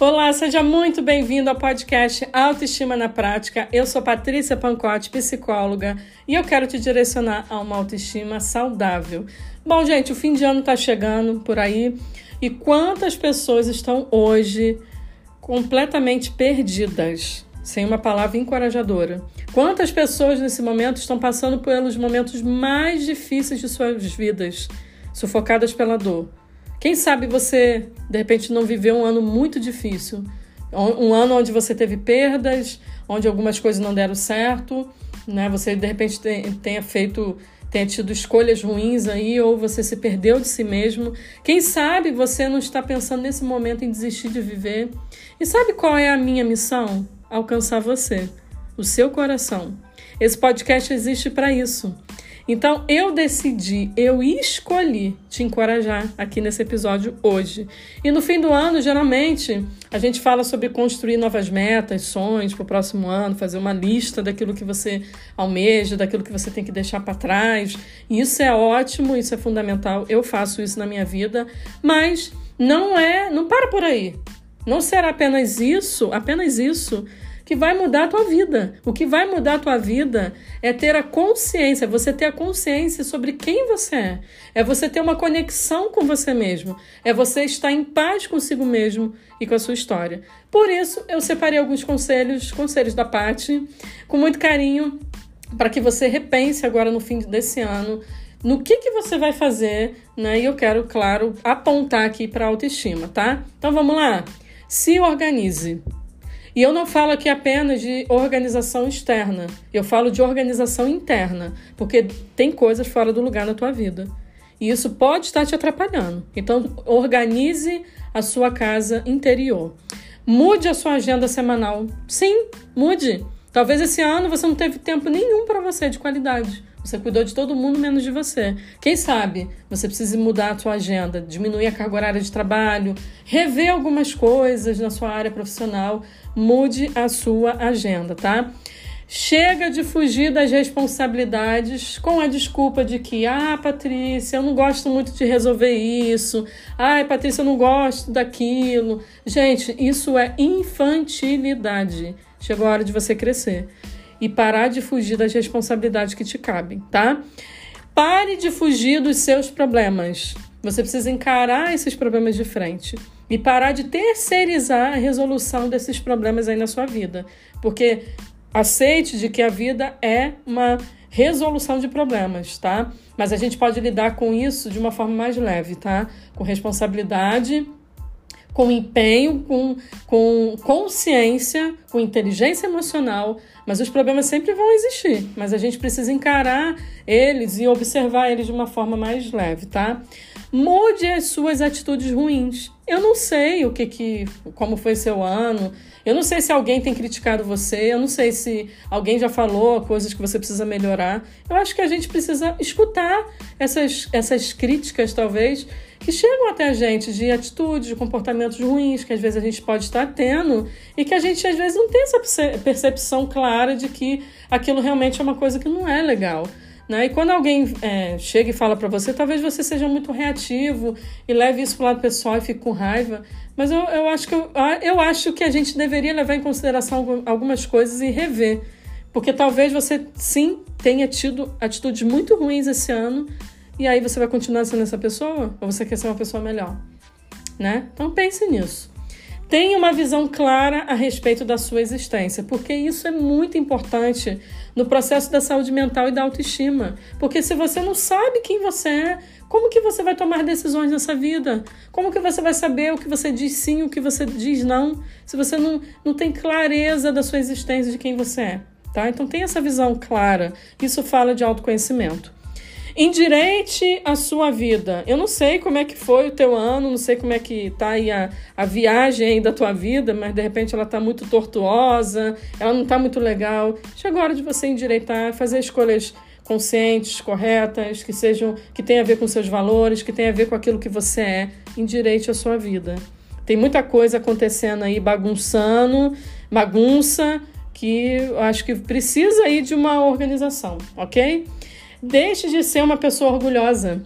Olá, seja muito bem-vindo ao podcast Autoestima na Prática. Eu sou Patrícia Pancotti, psicóloga, e eu quero te direcionar a uma autoestima saudável. Bom, gente, o fim de ano está chegando por aí e quantas pessoas estão hoje completamente perdidas, sem uma palavra encorajadora? Quantas pessoas nesse momento estão passando pelos momentos mais difíceis de suas vidas, sufocadas pela dor? Quem sabe você, de repente, não viveu um ano muito difícil, um ano onde você teve perdas, onde algumas coisas não deram certo, né? Você de repente tenha feito, tenha tido escolhas ruins aí, ou você se perdeu de si mesmo. Quem sabe você não está pensando nesse momento em desistir de viver? E sabe qual é a minha missão? Alcançar você, o seu coração. Esse podcast existe para isso então eu decidi, eu escolhi te encorajar aqui nesse episódio hoje. E no fim do ano, geralmente, a gente fala sobre construir novas metas, sonhos para o próximo ano, fazer uma lista daquilo que você almeja, daquilo que você tem que deixar para trás. Isso é ótimo, isso é fundamental. Eu faço isso na minha vida, mas não é, não para por aí. Não será apenas isso, apenas isso que vai mudar a tua vida. O que vai mudar a tua vida é ter a consciência, você ter a consciência sobre quem você é. É você ter uma conexão com você mesmo. É você estar em paz consigo mesmo e com a sua história. Por isso, eu separei alguns conselhos, conselhos da Pati, com muito carinho, para que você repense agora no fim desse ano no que, que você vai fazer, né? E eu quero, claro, apontar aqui para autoestima, tá? Então vamos lá. Se organize. E eu não falo aqui apenas de organização externa, eu falo de organização interna, porque tem coisas fora do lugar na tua vida. E isso pode estar te atrapalhando. Então, organize a sua casa interior. Mude a sua agenda semanal. Sim, mude. Talvez esse ano você não teve tempo nenhum para você de qualidade. Você cuidou de todo mundo menos de você. Quem sabe você precisa mudar a sua agenda, diminuir a carga horária de trabalho, rever algumas coisas na sua área profissional. Mude a sua agenda, tá? Chega de fugir das responsabilidades com a desculpa de que, ah, Patrícia, eu não gosto muito de resolver isso. Ai, Patrícia, eu não gosto daquilo. Gente, isso é infantilidade. Chegou a hora de você crescer e parar de fugir das responsabilidades que te cabem, tá? Pare de fugir dos seus problemas. Você precisa encarar esses problemas de frente e parar de terceirizar a resolução desses problemas aí na sua vida, porque aceite de que a vida é uma resolução de problemas, tá? Mas a gente pode lidar com isso de uma forma mais leve, tá? Com responsabilidade com empenho, com, com consciência, com inteligência emocional, mas os problemas sempre vão existir, mas a gente precisa encarar eles e observar eles de uma forma mais leve, tá? Mude as suas atitudes ruins. Eu não sei o que que como foi seu ano. Eu não sei se alguém tem criticado você, eu não sei se alguém já falou coisas que você precisa melhorar. Eu acho que a gente precisa escutar essas essas críticas talvez que chegam até a gente de atitudes, de comportamentos ruins que às vezes a gente pode estar tendo e que a gente às vezes não tem essa percepção clara de que aquilo realmente é uma coisa que não é legal. Né? E quando alguém é, chega e fala para você, talvez você seja muito reativo e leve isso para o lado pessoal e fique com raiva. Mas eu, eu, acho que eu, eu acho que a gente deveria levar em consideração algumas coisas e rever. Porque talvez você sim tenha tido atitudes muito ruins esse ano, e aí você vai continuar sendo essa pessoa? Ou você quer ser uma pessoa melhor? Né? Então pense nisso. Tenha uma visão clara a respeito da sua existência, porque isso é muito importante no processo da saúde mental e da autoestima. Porque se você não sabe quem você é, como que você vai tomar decisões nessa vida? Como que você vai saber o que você diz sim o que você diz não, se você não, não tem clareza da sua existência, de quem você é? Tá? Então tenha essa visão clara. Isso fala de autoconhecimento. Endireite a sua vida. Eu não sei como é que foi o teu ano, não sei como é que tá aí a, a viagem da tua vida, mas de repente ela tá muito tortuosa, ela não tá muito legal. Chegou a hora de você endireitar, fazer escolhas conscientes, corretas, que sejam que tenham a ver com seus valores, que tenham a ver com aquilo que você é. Endireite a sua vida. Tem muita coisa acontecendo aí bagunçando, bagunça, que eu acho que precisa aí de uma organização, ok? Deixe de ser uma pessoa orgulhosa.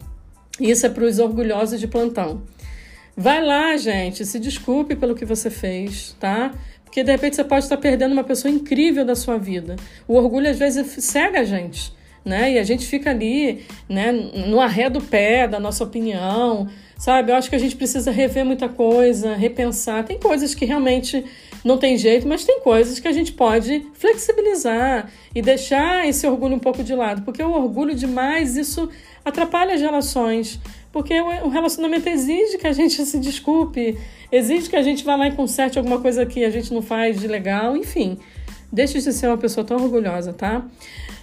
Isso é para os orgulhosos de plantão. Vai lá, gente, se desculpe pelo que você fez, tá? Porque de repente você pode estar perdendo uma pessoa incrível da sua vida. O orgulho às vezes cega a gente, né? E a gente fica ali, né, no arré do pé da nossa opinião, sabe? Eu acho que a gente precisa rever muita coisa, repensar. Tem coisas que realmente não tem jeito, mas tem coisas que a gente pode flexibilizar e deixar esse orgulho um pouco de lado, porque o orgulho demais isso atrapalha as relações. Porque o relacionamento exige que a gente se desculpe, exige que a gente vá lá e conserte alguma coisa que a gente não faz de legal, enfim. Deixe de ser uma pessoa tão orgulhosa, tá?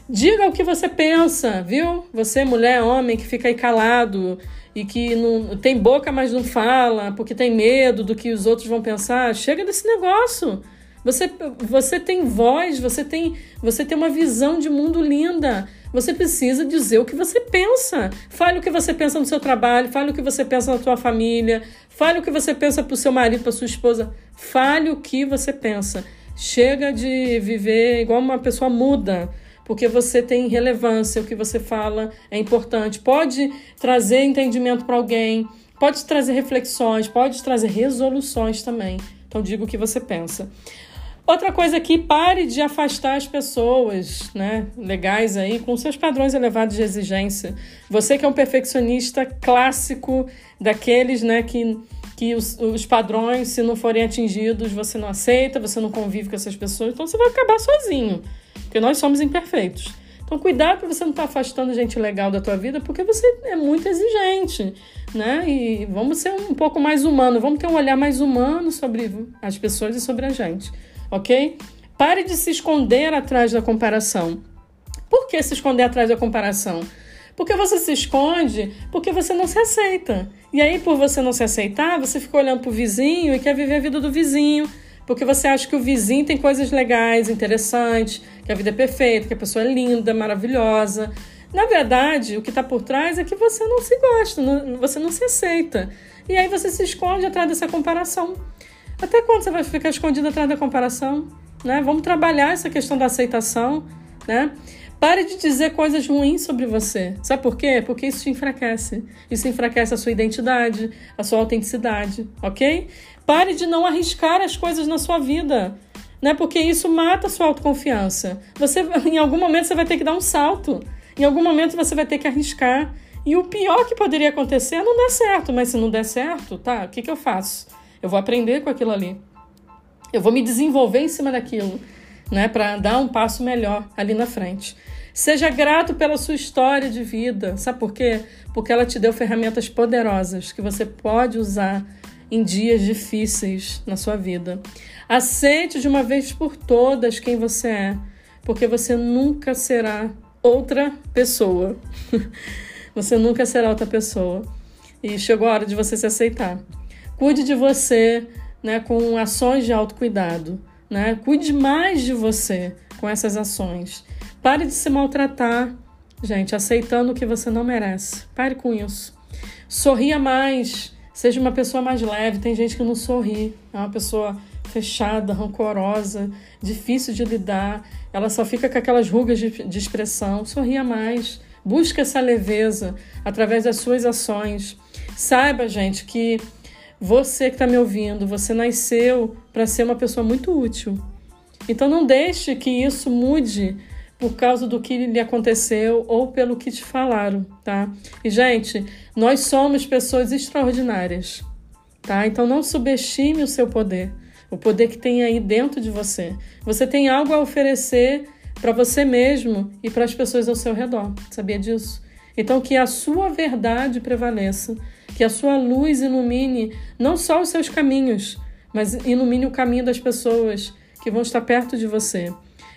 Diga o que você pensa, viu? Você, mulher, homem, que fica aí calado e que não tem boca, mas não fala, porque tem medo do que os outros vão pensar. Chega desse negócio. Você, você tem voz, você tem, você tem uma visão de mundo linda. Você precisa dizer o que você pensa. Fale o que você pensa no seu trabalho, fale o que você pensa na sua família, fale o que você pensa para o seu marido, para sua esposa. Fale o que você pensa. Chega de viver igual uma pessoa muda, porque você tem relevância, o que você fala é importante. Pode trazer entendimento para alguém, pode trazer reflexões, pode trazer resoluções também. Então diga o que você pensa. Outra coisa aqui, pare de afastar as pessoas, né, legais aí, com seus padrões elevados de exigência. Você que é um perfeccionista clássico, daqueles, né, que, que os, os padrões, se não forem atingidos, você não aceita, você não convive com essas pessoas, então você vai acabar sozinho, porque nós somos imperfeitos. Então, cuidado para você não estar tá afastando gente legal da tua vida, porque você é muito exigente, né? E vamos ser um pouco mais humano, vamos ter um olhar mais humano sobre as pessoas e sobre a gente ok? Pare de se esconder atrás da comparação. Por que se esconder atrás da comparação? Porque você se esconde porque você não se aceita. E aí, por você não se aceitar, você fica olhando para o vizinho e quer viver a vida do vizinho. Porque você acha que o vizinho tem coisas legais, interessantes, que a vida é perfeita, que a pessoa é linda, maravilhosa. Na verdade, o que está por trás é que você não se gosta, você não se aceita. E aí você se esconde atrás dessa comparação. Até quando você vai ficar escondido atrás da comparação? Né? Vamos trabalhar essa questão da aceitação, né? Pare de dizer coisas ruins sobre você. Sabe por quê? Porque isso te enfraquece. Isso enfraquece a sua identidade, a sua autenticidade, ok? Pare de não arriscar as coisas na sua vida, né? Porque isso mata a sua autoconfiança. Você, em algum momento, você vai ter que dar um salto. Em algum momento, você vai ter que arriscar. E o pior que poderia acontecer é não dar certo. Mas se não der certo, tá? O que, que eu faço? Eu vou aprender com aquilo ali. Eu vou me desenvolver em cima daquilo, né, para dar um passo melhor ali na frente. Seja grato pela sua história de vida. Sabe por quê? Porque ela te deu ferramentas poderosas que você pode usar em dias difíceis na sua vida. Aceite de uma vez por todas quem você é, porque você nunca será outra pessoa. você nunca será outra pessoa. E chegou a hora de você se aceitar. Cuide de você né, com ações de autocuidado. Né? Cuide mais de você com essas ações. Pare de se maltratar, gente, aceitando o que você não merece. Pare com isso. Sorria mais. Seja uma pessoa mais leve. Tem gente que não sorri. É uma pessoa fechada, rancorosa, difícil de lidar. Ela só fica com aquelas rugas de, de expressão. Sorria mais. Busque essa leveza através das suas ações. Saiba, gente, que você que está me ouvindo, você nasceu para ser uma pessoa muito útil. Então não deixe que isso mude por causa do que lhe aconteceu ou pelo que te falaram, tá? E gente, nós somos pessoas extraordinárias, tá? Então não subestime o seu poder, o poder que tem aí dentro de você. Você tem algo a oferecer para você mesmo e para as pessoas ao seu redor. Sabia disso? Então que a sua verdade prevaleça que a sua luz ilumine não só os seus caminhos, mas ilumine o caminho das pessoas que vão estar perto de você.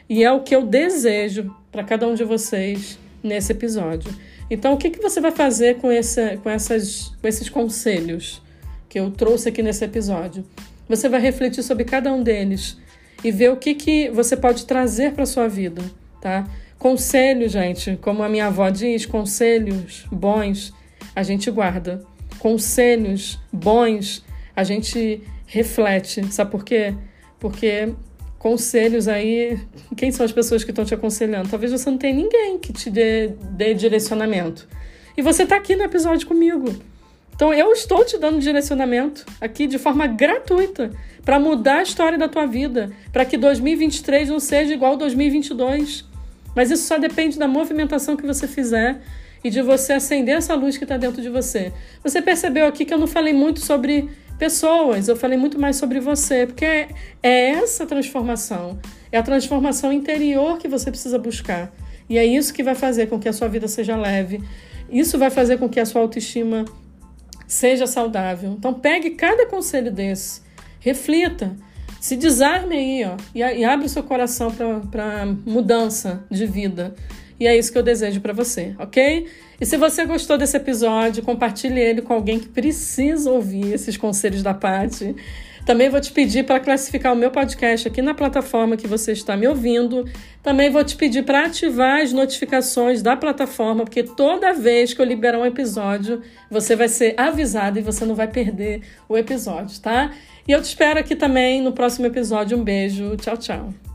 E é o que eu desejo para cada um de vocês nesse episódio. Então, o que, que você vai fazer com, esse, com, essas, com esses conselhos que eu trouxe aqui nesse episódio? Você vai refletir sobre cada um deles e ver o que, que você pode trazer para sua vida, tá? Conselhos, gente, como a minha avó diz, conselhos bons a gente guarda conselhos bons, a gente reflete. Sabe por quê? Porque conselhos aí, quem são as pessoas que estão te aconselhando? Talvez você não tenha ninguém que te dê, dê direcionamento. E você está aqui no episódio comigo. Então eu estou te dando direcionamento aqui de forma gratuita para mudar a história da tua vida, para que 2023 não seja igual 2022. Mas isso só depende da movimentação que você fizer e de você acender essa luz que está dentro de você. Você percebeu aqui que eu não falei muito sobre pessoas, eu falei muito mais sobre você, porque é, é essa transformação, é a transformação interior que você precisa buscar. E é isso que vai fazer com que a sua vida seja leve, isso vai fazer com que a sua autoestima seja saudável. Então pegue cada conselho desse, reflita, se desarme aí, ó, e, e abre o seu coração para mudança de vida. E é isso que eu desejo para você, ok? E se você gostou desse episódio, compartilhe ele com alguém que precisa ouvir esses conselhos da Paty. Também vou te pedir para classificar o meu podcast aqui na plataforma que você está me ouvindo. Também vou te pedir para ativar as notificações da plataforma, porque toda vez que eu liberar um episódio, você vai ser avisado e você não vai perder o episódio, tá? E eu te espero aqui também no próximo episódio. Um beijo. Tchau, tchau.